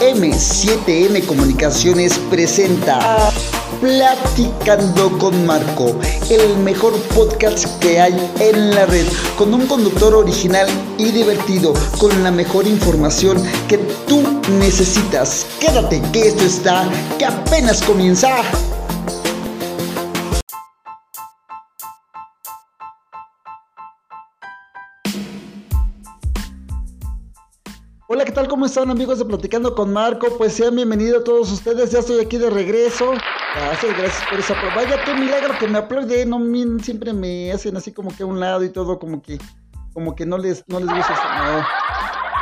M7M Comunicaciones presenta Platicando con Marco, el mejor podcast que hay en la red, con un conductor original y divertido, con la mejor información que tú necesitas. Quédate que esto está, que apenas comienza. ¿Qué tal? ¿Cómo están amigos de Platicando con Marco? Pues sean bienvenidos todos ustedes, ya estoy aquí de regreso. Gracias, gracias por esa prueba. Vaya, qué milagro que me aplaude, no siempre me hacen así como que a un lado y todo, como que, como que no les, no les gusta.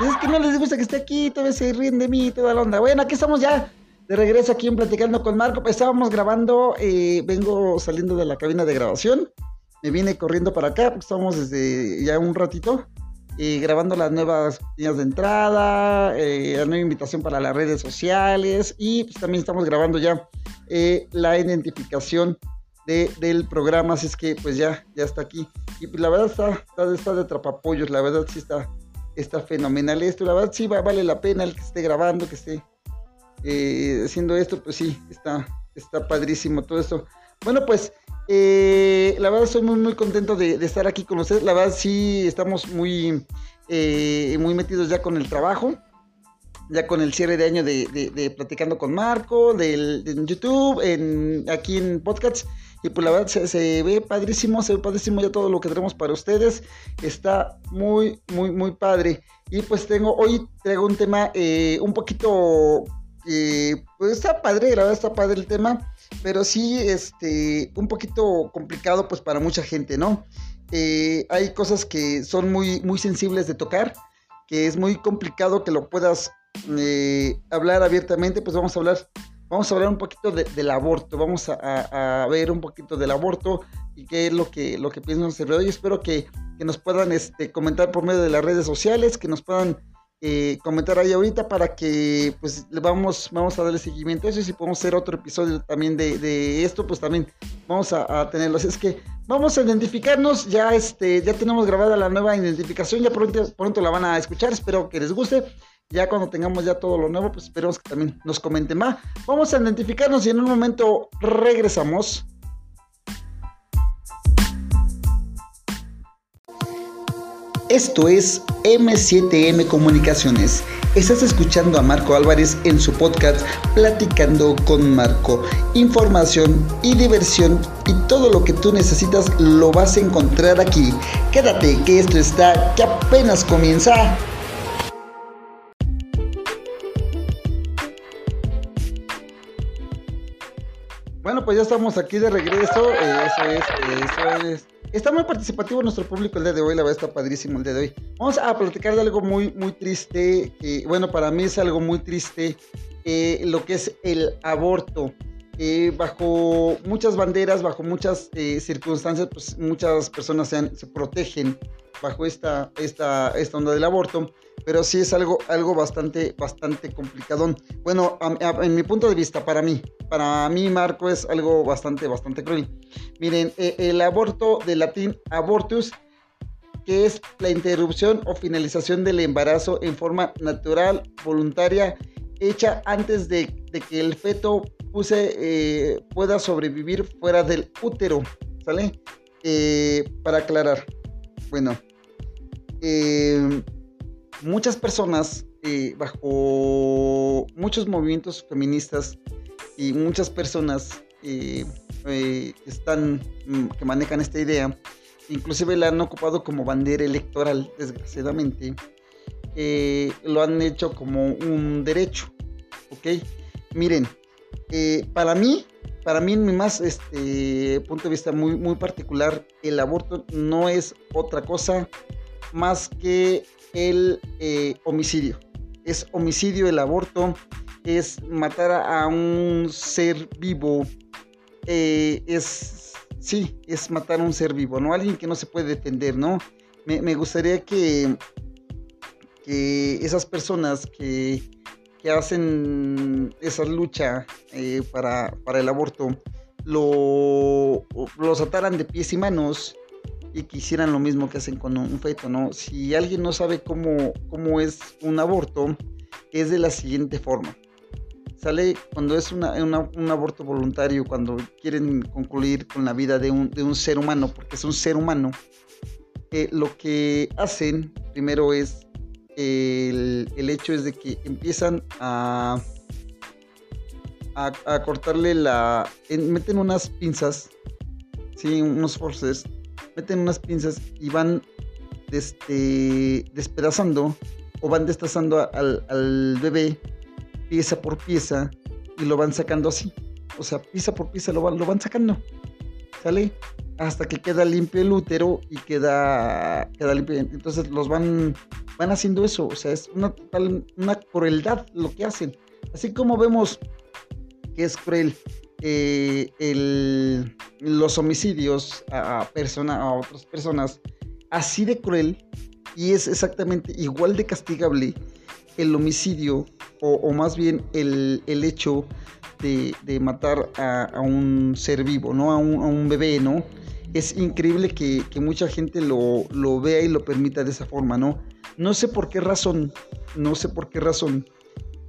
No. Es que no les gusta que esté aquí, todavía se ríen de mí, toda la onda. Bueno, aquí estamos ya de regreso aquí en Platicando con Marco. Pues estábamos grabando, eh, vengo saliendo de la cabina de grabación. Me vine corriendo para acá, porque estamos desde ya un ratito y grabando las nuevas líneas de entrada, eh, la nueva invitación para las redes sociales y pues también estamos grabando ya eh, la identificación de, del programa, así es que pues ya, ya está aquí. Y pues la verdad está, está, de trapapollos, la verdad sí está, está fenomenal esto, la verdad sí vale la pena el que esté grabando, que esté eh, haciendo esto, pues sí, está, está padrísimo todo esto. Bueno, pues eh, la verdad estoy muy muy contento de, estar aquí con ustedes. La verdad sí estamos muy, eh, muy metidos ya con el trabajo. Ya con el cierre de año de, Platicando con Marco, del, en YouTube, en, aquí en podcasts. Y pues la verdad se, ve padrísimo, se ve padrísimo ya todo lo que tenemos para ustedes. Está muy, muy, muy padre. Y pues tengo, hoy traigo un tema eh, un poquito, pues está padre, la verdad está padre el tema pero sí, este, un poquito complicado pues para mucha gente, ¿no? Eh, hay cosas que son muy, muy sensibles de tocar, que es muy complicado que lo puedas eh, hablar abiertamente, pues vamos a hablar, vamos a hablar un poquito del aborto, vamos a, ver un poquito del aborto y qué es lo que, lo que piensan los y espero que, que nos puedan este, comentar por medio de las redes sociales, que nos puedan eh, comentar ahí ahorita para que pues le vamos, vamos a darle seguimiento a eso y si podemos hacer otro episodio también de, esto, pues también vamos a, tenerlo. Así es que vamos a identificarnos, ya este, ya tenemos grabada la nueva identificación, ya pronto, pronto la van a escuchar, espero que les guste. Ya cuando tengamos ya todo lo nuevo, pues esperemos que también nos comenten más. Vamos a identificarnos y en un momento regresamos. Esto es M7M Comunicaciones. Estás escuchando a Marco Álvarez en su podcast Platicando con Marco. Información y diversión y todo lo que tú necesitas lo vas a encontrar aquí. Quédate que esto está que apenas comienza. Bueno, pues ya estamos aquí de regreso. Eso es, eso es Está muy participativo nuestro público el día de hoy, la verdad está padrísimo el día de hoy. Vamos a platicar de algo muy, muy triste. bueno, para mí es algo muy triste eh, lo que es el aborto. Eh, bajo muchas banderas, bajo muchas eh, circunstancias, pues muchas personas se, se protegen bajo esta, esta, esta onda del aborto pero sí es algo, algo bastante, bastante complicadón. Bueno, en mi punto de vista, para mí, para mí, Marco, es algo bastante, bastante cruel. Miren, e, el aborto de latín abortus, que es la interrupción o finalización del embarazo en forma natural, voluntaria, hecha antes de, que el feto puse, eh, pueda sobrevivir fuera del útero, ¿sale? Eh, para aclarar, bueno, eh, muchas personas eh, bajo muchos movimientos feministas y muchas personas eh, eh, están mm, que manejan esta idea inclusive la han ocupado como bandera electoral desgraciadamente lo han hecho como un derecho ok miren para mí para mí en mi más este punto de vista muy muy particular el aborto no es otra cosa más que el eh, homicidio. Es homicidio el aborto, es matar a un ser vivo, eh, es, sí, es matar a un ser vivo, ¿no? Alguien que no se puede defender, ¿no? Me, gustaría que, que esas personas que, que hacen esa lucha eh, para, para, el aborto, lo, los ataran de pies y manos y que hicieran lo mismo que hacen con un feto, ¿no? Si alguien no sabe cómo, cómo es un aborto, es de la siguiente forma. Sale cuando es un aborto voluntario, cuando quieren concluir con la vida de un, de un ser humano, porque es un ser humano, eh, lo que hacen primero es el, el, hecho es de que empiezan a, a, cortarle la... meten unas pinzas, ¿sí? unos forces, meten unas pinzas y van este, despedazando o van destazando al, al bebé pieza por pieza y lo van sacando así. O sea, pieza por pieza lo van, lo van sacando. ¿Sale? Hasta que queda limpio el útero y queda, queda limpio. Entonces los van, van haciendo eso. O sea, es una, una crueldad lo que hacen. Así como vemos que es cruel eh, el, los homicidios a, a, a otras personas, así de cruel y es exactamente igual de castigable el homicidio o, más bien el, hecho de, matar a, un ser vivo, ¿no? A un, bebé, ¿no? Es increíble que, mucha gente lo, vea y lo permita de esa forma, ¿no? No sé por qué razón, no sé por qué razón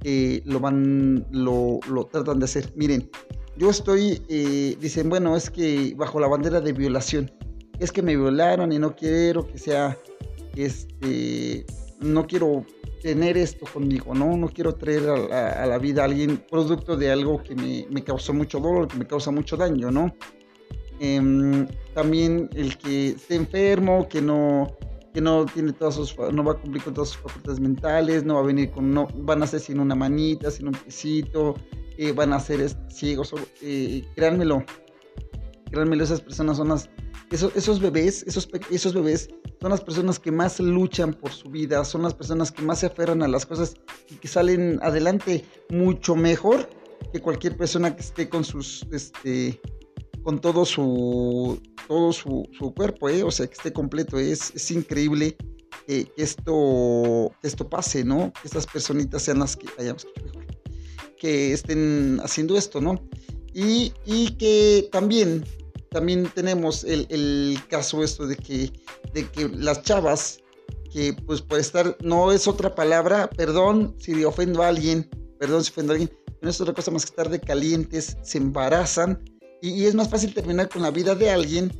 eh, lo van, lo, tratan de hacer. Miren, yo estoy, eh, dicen, bueno, es que bajo la bandera de violación, es que me violaron y no quiero que sea, este, no quiero tener esto conmigo, ¿no? No quiero traer a, la vida a alguien producto de algo que me, causó mucho dolor, que me causa mucho daño, ¿no? Em, también el que esté enfermo, que no, que no tiene todas sus, no va a cumplir con todas sus facultades mentales, no va a venir con, no, van a ser sin una manita, sin un pisito, eh, van a ser ciegos, eh, créanmelo, créanmelo, esas personas son las esos, bebés, esos, esos bebés son las personas que más luchan por su vida, son las personas que más se aferran a las cosas y que salen adelante mucho mejor que cualquier persona que esté con sus, este, con todo su, todo su, cuerpo, ¿eh? o sea, que esté completo. Es, es increíble que, esto, esto pase, ¿no? Que estas personitas sean las que, que estén haciendo esto, ¿no? Y, y que también también tenemos el, caso esto de que, de que las chavas, que pues por estar, no es otra palabra, perdón si ofendo a alguien, perdón si ofendo a alguien, no es otra cosa más que estar de calientes, se embarazan y, es más fácil terminar con la vida de alguien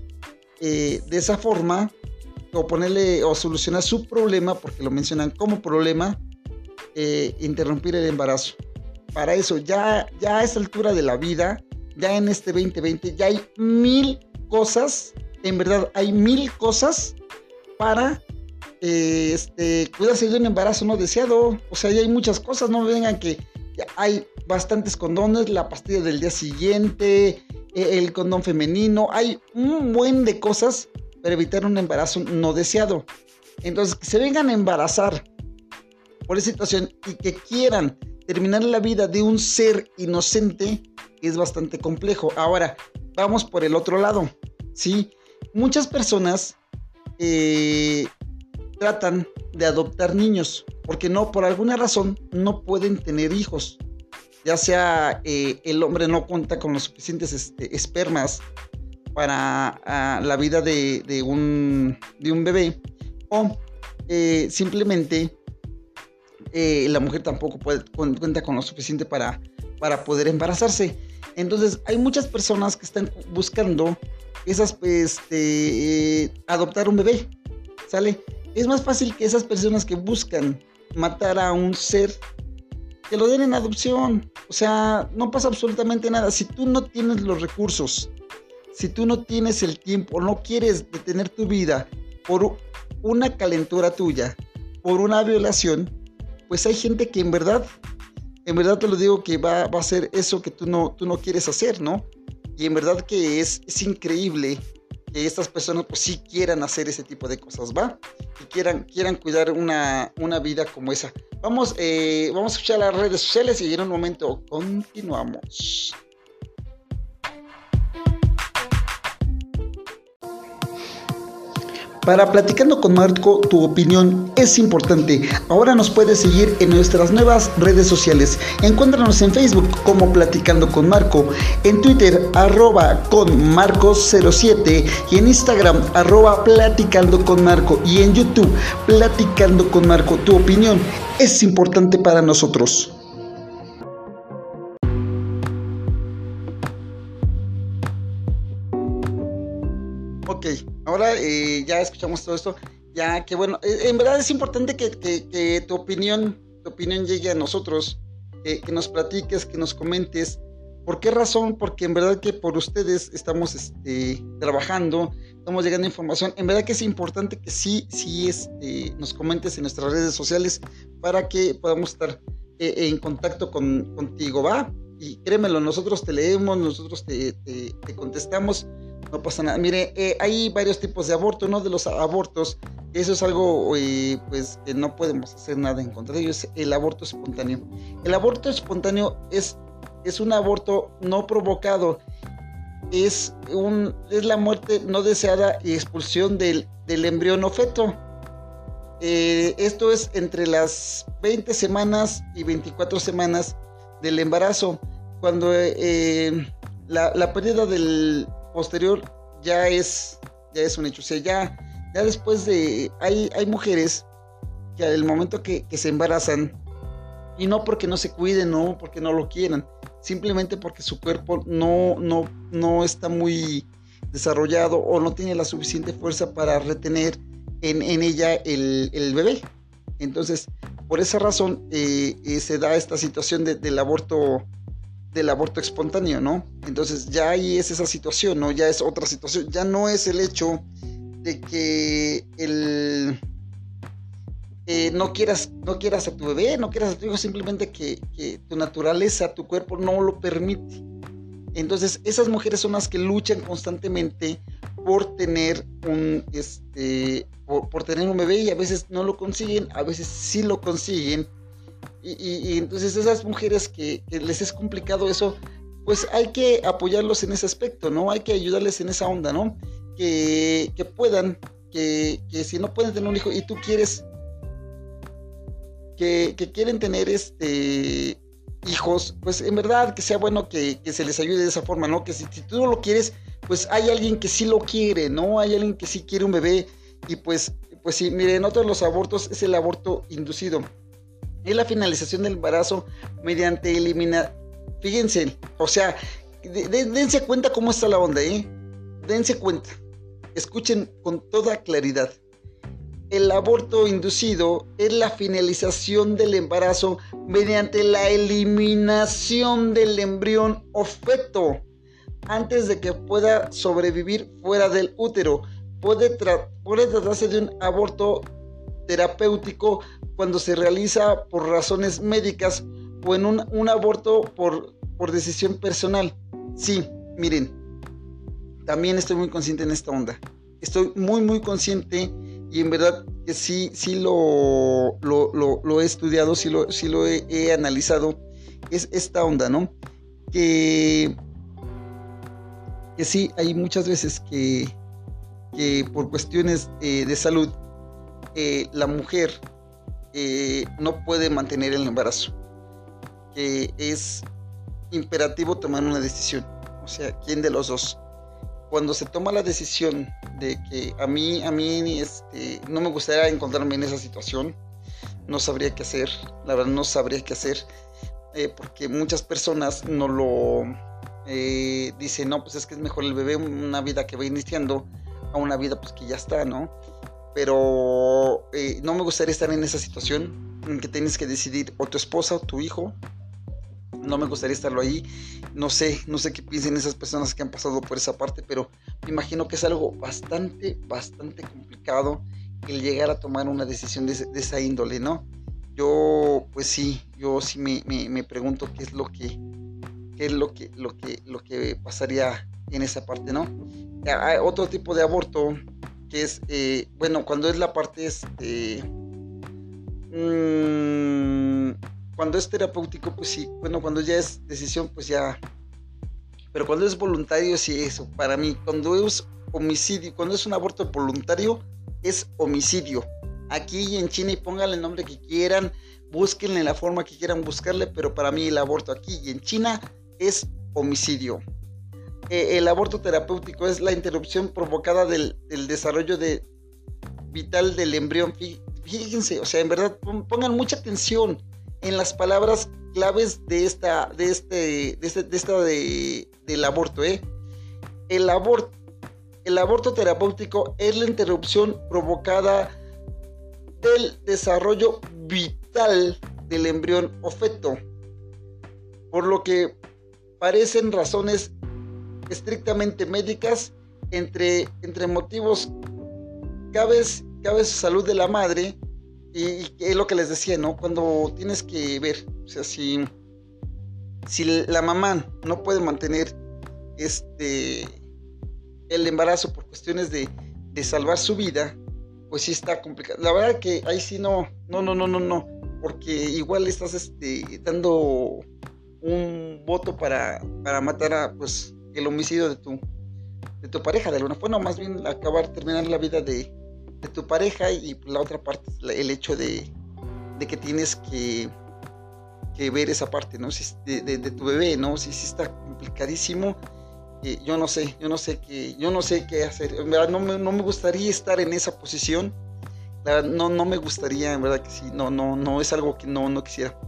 eh, de esa forma o ponerle o solucionar su problema, porque lo mencionan como problema, eh, interrumpir el embarazo. Para eso, ya, ya a esta altura de la vida, ya en este 2020 ya hay mil cosas, en verdad hay mil cosas para eh, este, cuidarse de un embarazo no deseado. O sea, ya hay muchas cosas, no vengan que hay bastantes condones, la pastilla del día siguiente, el condón femenino, hay un buen de cosas para evitar un embarazo no deseado. Entonces, que se vengan a embarazar por esa situación y que quieran terminar la vida de un ser inocente, es bastante complejo. Ahora, vamos por el otro lado. ¿sí? Muchas personas eh, tratan de adoptar niños porque no, por alguna razón, no pueden tener hijos. Ya sea eh, el hombre no cuenta con los suficientes este, espermas para ah, la vida de, un, de, un, bebé o eh, simplemente la mujer tampoco cuenta con lo suficiente para, para poder embarazarse. Entonces hay muchas personas que están buscando esas, este, adoptar un bebé, ¿sale? Es más fácil que esas personas que buscan matar a un ser, que lo den en adopción. O sea, no pasa absolutamente nada. Si tú no tienes los recursos, si tú no tienes el tiempo, no quieres detener tu vida por una calentura tuya, por una violación, pues hay gente que en verdad en verdad te lo digo que va, a ser eso que tú no, tú no quieres hacer, ¿no? Y en verdad que es, es increíble que estas personas pues sí quieran hacer ese tipo de cosas, ¿va? Y quieran, quieran cuidar una, una vida como esa. Vamos, eh, vamos a escuchar las redes sociales y en un momento continuamos. Para Platicando con Marco, tu opinión es importante. Ahora nos puedes seguir en nuestras nuevas redes sociales. Encuéntranos en Facebook como Platicando con Marco, en Twitter arroba con Marcos07 y en Instagram arroba Platicando con Marco y en YouTube Platicando con Marco. Tu opinión es importante para nosotros. Ahora eh, ya escuchamos todo esto. Ya que bueno, eh, en verdad es importante que, tu opinión, tu opinión llegue a nosotros, que nos platiques, que nos comentes. ¿Por qué razón? Porque en verdad que por ustedes estamos este, trabajando, estamos llegando información. En verdad que es importante que sí, sí este, nos comentes en nuestras redes sociales para que podamos estar eh, en contacto con, contigo, ¿va? Y créemelo, nosotros te leemos, nosotros te, te, contestamos, no pasa nada. Mire, eh, hay varios tipos de aborto, ¿no? De los abortos, eso es algo eh, pues que no podemos hacer nada en contra de ellos, el aborto espontáneo. El aborto espontáneo es, es un aborto no provocado es, un, es la muerte no deseada y expulsión del, del embrión o feto. Eh, esto es entre las 20 semanas y 24 semanas del embarazo, cuando la, pérdida del posterior ya es, ya es un hecho. O sea, ya, ya después de... Hay, hay mujeres que al momento que, se embarazan, y no porque no se cuiden, no porque no lo quieran, simplemente porque su cuerpo no, no, no está muy desarrollado o no tiene la suficiente fuerza para retener en, ella el, bebé. Entonces, por esa razón eh, eh, se da esta situación del aborto del aborto espontáneo, ¿no? Entonces ya ahí es esa situación, ¿no? Ya es otra situación, ya no es el hecho de que el, eh, no, quieras, no quieras a tu bebé, no quieras a tu hijo, simplemente que, tu naturaleza, tu cuerpo no lo permite. Entonces, esas mujeres son las que luchan constantemente por tener un, este, por, tener un bebé y a veces no lo consiguen, a veces sí lo consiguen. Y, entonces esas mujeres que, les es complicado eso, pues hay que apoyarlos en ese aspecto, ¿no? Hay que ayudarles en esa onda, ¿no? Que, puedan, que, si no pueden tener un hijo y tú quieres que, quieren tener este hijos, pues en verdad que sea bueno que, se les ayude de esa forma, ¿no? Que si, tú no lo quieres, pues hay alguien que sí lo quiere, ¿no? Hay alguien que sí quiere un bebé y pues, pues sí, miren, otro de los abortos es el aborto inducido. Es la finalización del embarazo mediante elimina... Fíjense, o sea, dense cuenta cómo está la onda, ¿eh? Dense cuenta. Escuchen con toda claridad el aborto inducido es la finalización del embarazo mediante la eliminación del embrión o feto antes de que pueda sobrevivir fuera del útero. Puede, tratarse de un aborto terapéutico cuando se realiza por razones médicas o en un, aborto por, por decisión personal. Sí, miren, también estoy muy consciente en esta onda. Estoy muy, muy consciente y en verdad que sí, sí lo, lo, he estudiado, sí lo, sí lo he, analizado, es esta onda, ¿no? Que, que sí, hay muchas veces que, que por cuestiones eh, de salud, eh, la mujer eh, no puede mantener el embarazo, que es imperativo tomar una decisión, o sea, ¿quién de los dos? cuando se toma la decisión de que a mí, a mí este, no me gustaría encontrarme en esa situación, no sabría qué hacer, la verdad no sabría qué hacer, eh, porque muchas personas no lo eh, dicen, no, pues es que es mejor el bebé una vida que va iniciando a una vida pues que ya está, ¿no? Pero eh, no me gustaría estar en esa situación en que tienes que decidir o tu esposa o tu hijo no me gustaría estarlo ahí. No sé, no sé qué piensen esas personas que han pasado por esa parte, pero me imagino que es algo bastante, bastante complicado el llegar a tomar una decisión de, esa índole, ¿no? Yo, pues sí, yo sí me, pregunto qué es lo que, qué es lo que, lo que, lo que pasaría en esa parte, ¿no? Hay otro tipo de aborto que es, eh, bueno, cuando es la parte, este, mmm, cuando es terapéutico, pues sí, bueno, cuando ya es decisión, pues ya. Pero cuando es voluntario, sí, eso. Para mí, cuando es homicidio, cuando es un aborto voluntario, es homicidio. Aquí en China, y pónganle el nombre que quieran, búsquenle la forma que quieran buscarle, pero para mí el aborto aquí y en China es homicidio. Eh, el aborto terapéutico es la interrupción provocada del, desarrollo de, vital del embrión fíjense, o sea, en verdad, pongan mucha atención en las palabras claves de esta, de este, de, este, esta de, del aborto, ¿eh? El aborto, el aborto terapéutico es la interrupción provocada del desarrollo vital del embrión o feto, por lo que parecen razones estrictamente médicas entre, entre motivos cabe, cabe su salud de la madre y, es lo que les decía, ¿no? Cuando tienes que ver, o sea, si, si la mamá no puede mantener este el embarazo por cuestiones de, de salvar su vida, pues sí está complicado. La verdad que ahí sí no, no, no, no, no, no, porque igual estás este, dando un voto para, para matar a, pues, el homicidio de tu, de tu pareja, de alguna forma, más bien acabar, terminar la vida de, de tu pareja y la otra parte, el hecho de, de que tienes que, que, ver esa parte, ¿no? Si, de, de, tu bebé, ¿no? Si, si está complicadísimo, eh, yo no sé, yo no sé qué, yo no sé qué hacer. No me, no me gustaría estar en esa posición. no, no me gustaría, en verdad que sí, no, no, no es algo que no, no quisiera.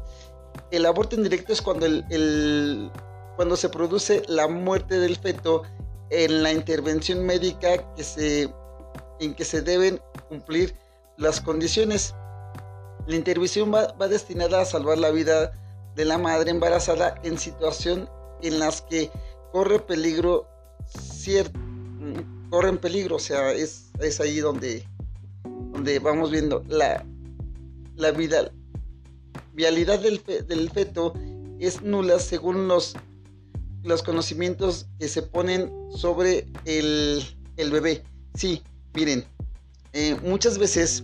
El aborto en directo es cuando el cuando se produce la muerte del feto en la intervención médica que se en que se deben cumplir las condiciones. La intervención va, destinada a salvar la vida de la madre embarazada en situación en las que corre peligro cierto corren peligro, o sea, es, es ahí donde, donde vamos viendo la, la vida, vialidad del, del feto es nula según los, los conocimientos que se ponen sobre el, el bebé. Sí, Miren, eh, muchas veces,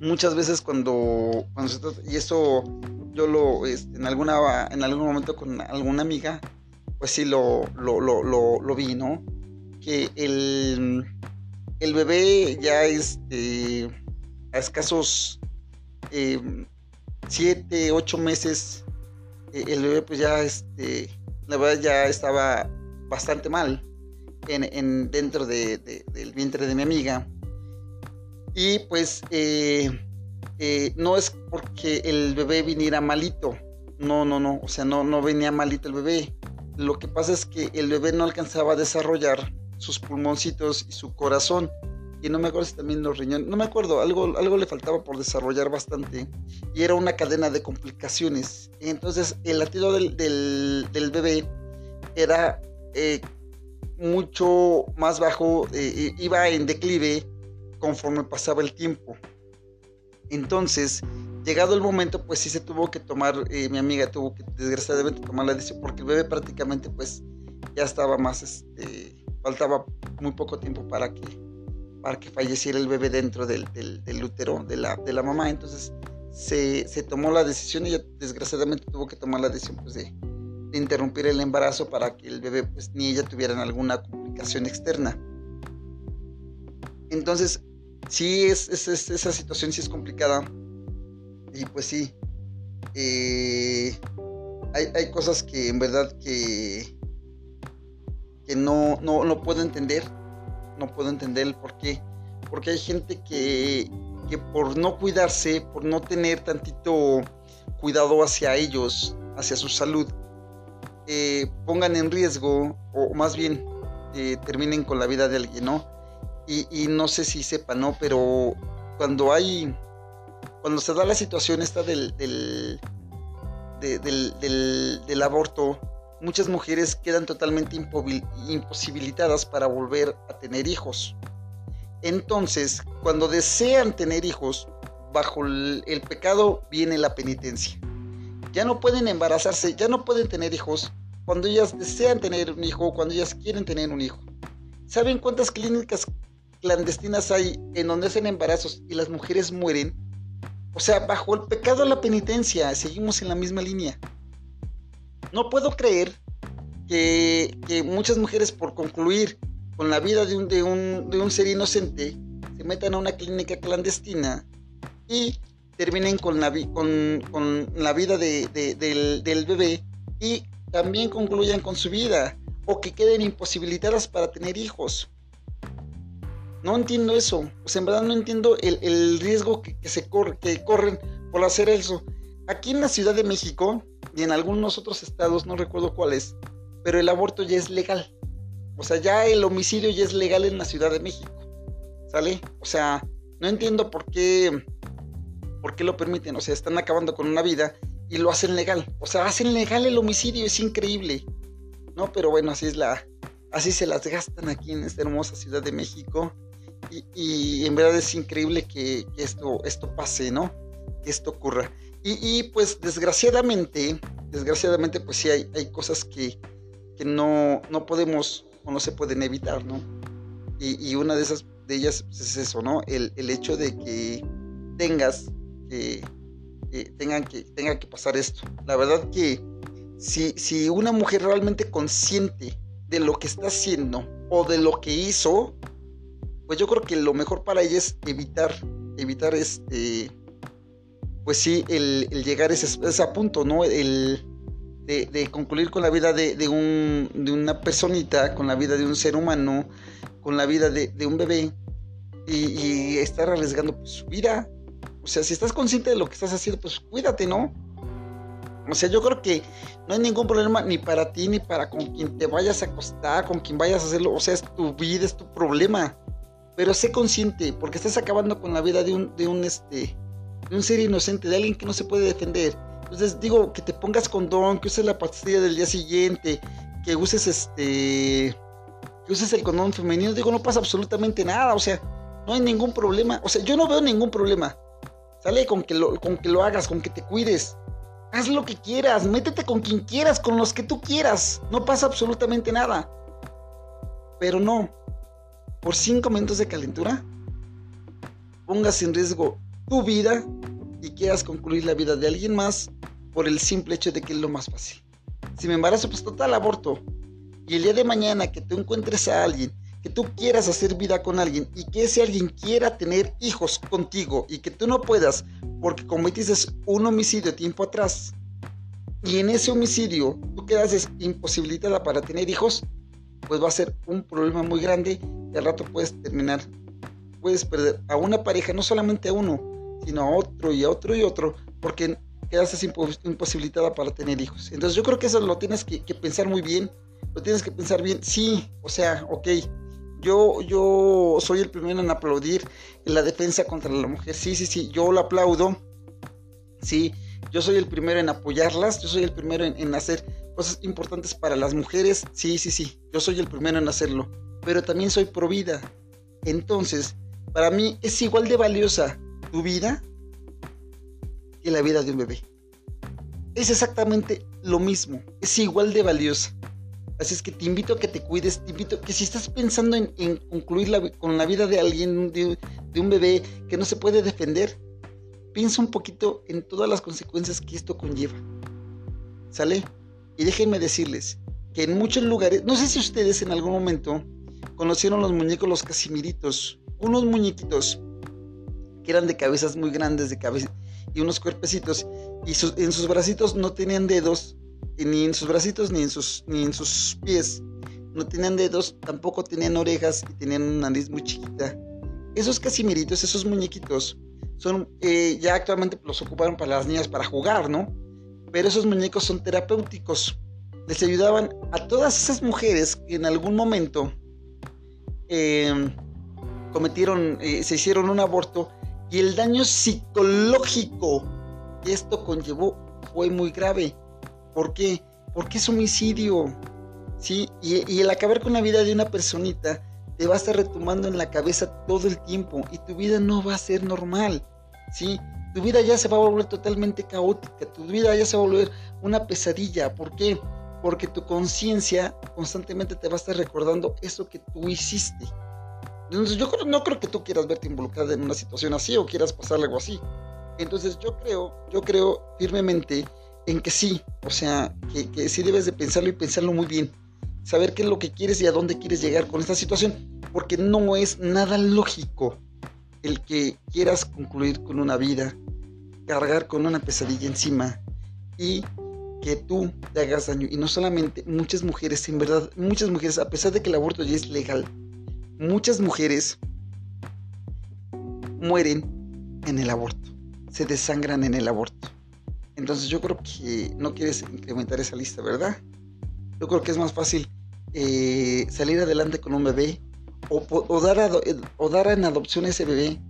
muchas veces cuando, cuando se trata, y eso yo lo, este, en, alguna, en algún momento con alguna amiga, pues sí lo, lo, lo, lo vi, ¿no? Que el, el bebé ya este, a escasos 7, eh, 8 meses, el bebé pues ya, este, la verdad ya estaba bastante mal en, dentro del vientre de mi amiga. Y pues eh, eh, no es porque el bebé viniera malito. No, no, no. O sea, no, no venía malito el bebé. Lo que pasa es que el bebé no alcanzaba a desarrollar sus pulmoncitos y su corazón. Y no me acuerdo si también los riñones. No me acuerdo, algo, algo le faltaba por desarrollar bastante. Y era una cadena de complicaciones. Entonces el latido del, del, bebé era eh, mucho más bajo, eh, eh, iba en declive conforme pasaba el tiempo. Entonces, llegado el momento, pues sí se tuvo que tomar, mi amiga tuvo que desgraciadamente tomar la decisión, porque el bebé prácticamente pues ya estaba más, este, faltaba muy poco tiempo para que, para que falleciera el bebé dentro del, del, útero de la, de la mamá. Entonces se, se, tomó la decisión ella desgraciadamente tuvo que tomar la decisión pues, de, interrumpir el embarazo para que el bebé pues ni ella tuvieran alguna complicación externa. Entonces, sí, es, esa situación sí es complicada. Y pues sí, eh, hay, cosas que en verdad que, que no, no, no, puedo entender. No puedo entender el por qué. Porque hay gente que, que por no cuidarse, por no tener tantito cuidado hacia ellos, hacia su salud, eh, pongan en riesgo, o más bien eh, terminen con la vida de alguien, ¿no? Y, no sé si sepan, ¿no? Pero cuando hay, cuando se da la situación esta del, del, del, aborto, muchas mujeres quedan totalmente imposibilitadas para volver a tener hijos. Entonces, cuando desean tener hijos, bajo el, pecado viene la penitencia. Ya no pueden embarazarse, ya no pueden tener hijos, cuando ellas desean tener un hijo, cuando ellas quieren tener un hijo. ¿Saben cuántas clínicas clandestinas hay en donde hacen embarazos y las mujeres mueren? O sea, bajo el pecado la penitencia, seguimos en la misma línea. No puedo creer que, muchas mujeres por concluir con la vida de un, ser inocente se metan a una clínica clandestina y terminen con la, con, la vida del, bebé y también concluyan con su vida o que queden imposibilitadas para tener hijos. No entiendo eso. O en verdad no entiendo el, riesgo que, se corre, que corren por hacer eso. Aquí en la Ciudad de México y en algunos otros estados, no recuerdo cuáles, pero el aborto ya es legal. O sea, ya el homicidio ya es legal en la Ciudad de México. ¿Sale? O sea, no entiendo por qué, por qué lo permiten. O sea, están acabando con una vida y lo hacen legal. O sea, hacen legal el homicidio, es increíble. No, pero bueno, así es la, así se las gastan aquí en esta hermosa Ciudad de México. Y, en verdad es increíble que, esto, esto pase, ¿no? Que esto ocurra. Y, pues desgraciadamente, desgraciadamente pues sí hay, hay cosas que, que no, no podemos o no se pueden evitar, ¿no? Y, una de esas de ellas es eso, ¿no? El, el hecho de que tengas que, tengan que tenga que pasar esto. La verdad que si, si una mujer realmente consciente de lo que está haciendo o de lo que hizo, pues yo creo que lo mejor para ella es evitar, evitar este, pues sí, el, llegar a ese, punto, ¿no? El de, concluir con la vida de, un, de una personita, con la vida de un ser humano, con la vida de, un bebé y, estar arriesgando pues, su vida. O sea, si estás consciente de lo que estás haciendo, pues cuídate, ¿no? O sea, yo creo que no hay ningún problema ni para ti, ni para con quien te vayas a acostar, con quien vayas a hacerlo. O sea, es tu vida, es tu problema. Pero sé consciente, porque estás acabando con la vida de un, de un, este, un ser inocente, de alguien que no se puede defender. Entonces digo, que te pongas condón, que uses la pastilla del día siguiente, que uses este, que uses el condón femenino. Digo, no pasa absolutamente nada, o sea, no hay ningún problema. O sea, yo no veo ningún problema. Sale con que lo, con que lo hagas, con que te cuides. Haz lo que quieras, métete con quien quieras, con los que tú quieras. No pasa absolutamente nada. Pero no, por cinco minutos de calentura, pongas en riesgo tu vida y quieras concluir la vida de alguien más por el simple hecho de que es lo más fácil. Si me embarazo, pues total aborto. Y el día de mañana que tú encuentres a alguien, que tú quieras hacer vida con alguien y que ese alguien quiera tener hijos contigo y que tú no puedas porque cometiste un homicidio tiempo atrás y en ese homicidio tú quedas imposibilitada para tener hijos, pues va a ser un problema muy grande y al rato puedes terminar, puedes perder a una pareja, no solamente a uno, sino a otro y a otro y otro, porque quedas imposibilitada para tener hijos. Entonces yo creo que eso lo tienes que, pensar muy bien, lo tienes que pensar bien, sí, o sea, ok, yo, yo soy el primero en aplaudir la defensa contra la mujer, sí, sí, sí, yo lo aplaudo, sí, yo soy el primero en apoyarlas, yo soy el primero en hacer cosas importantes para las mujeres, sí, sí, sí, yo soy el primero en hacerlo, pero también soy pro vida. Entonces, para mí es igual de valiosa tu vida que la vida de un bebé. Es exactamente lo mismo, es igual de valiosa. Así es que te invito a que te cuides, te invito a que si estás pensando en, concluir con la vida de alguien, de, de un bebé que no se puede defender, piensa un poquito en todas las consecuencias que esto conlleva. ¿Sale? Y déjenme decirles que en muchos lugares, no sé si ustedes en algún momento conocieron los muñecos los casimiritos, unos muñequitos que eran de cabezas muy grandes de cabeza y unos cuerpecitos y en sus bracitos no tenían dedos, ni en sus bracitos ni en sus ni en sus pies. No tenían dedos, tampoco tenían orejas y tenían una nariz muy chiquita. Esos casimiritos, esos muñequitos, son eh, ya actualmente los ocuparon para las niñas para jugar, ¿no? pero esos muñecos son terapéuticos. Les ayudaban a todas esas mujeres que en algún momento em, cometieron, eh, se hicieron un aborto y el daño psicológico que esto conllevó fue muy grave. ¿Por qué? Porque es homicidio. ¿sí? Y, y el acabar con la vida de una personita te va a estar retomando en la cabeza todo el tiempo y tu vida no va a ser normal. ¿sí? tu vida ya se va a volver totalmente caótica, tu vida ya se va a volver una pesadilla. ¿Por qué? Porque tu conciencia constantemente te va a estar recordando eso que tú hiciste. Entonces yo no creo que tú quieras verte involucrada en una situación así o quieras pasar algo así. Entonces yo creo, yo creo firmemente en que sí, o sea, que, que sí debes de pensarlo y pensarlo muy bien. Saber qué es lo que quieres y a dónde quieres llegar con esta situación. Porque no es nada lógico el que quieras concluir con una vida, cargar con una pesadilla encima y que tú te hagas daño. Y no solamente muchas mujeres, en verdad, muchas mujeres, a pesar de que el aborto ya es legal, muchas mujeres mueren en el aborto, se desangran en el aborto. Entonces yo creo que no quieres incrementar esa lista, ¿verdad? Yo creo que es más fácil eh, salir adelante con un bebé o, dar o dar en adopción a ese bebé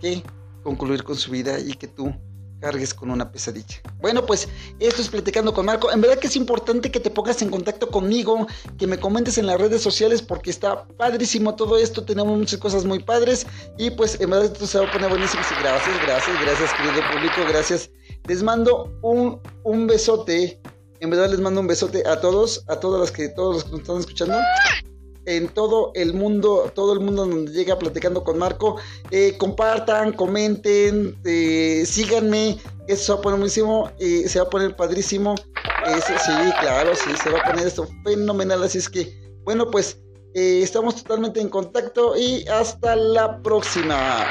que concluir con su vida y que tú cargues con una pesadilla. Bueno, pues esto es Platicando con Marco. En verdad que es importante que te pongas en contacto conmigo, que me comentes en las redes sociales porque está padrísimo todo esto. Tenemos muchas cosas muy padres y pues en verdad esto se va a poner buenísimo. Gracias, gracias, gracias querido público, gracias. Les mando un, un besote. En verdad les mando un besote a todos, a todas las que, todos los que nos están escuchando en todo el mundo, todo el mundo donde llega platicando con Marco. Eh, compartan, comenten, eh, síganme, eso se va a poner buenísimo, eh, se va a poner padrísimo. sí, claro, sí, se va a poner esto fenomenal. Así es que, bueno, pues estamos totalmente en contacto y hasta la próxima.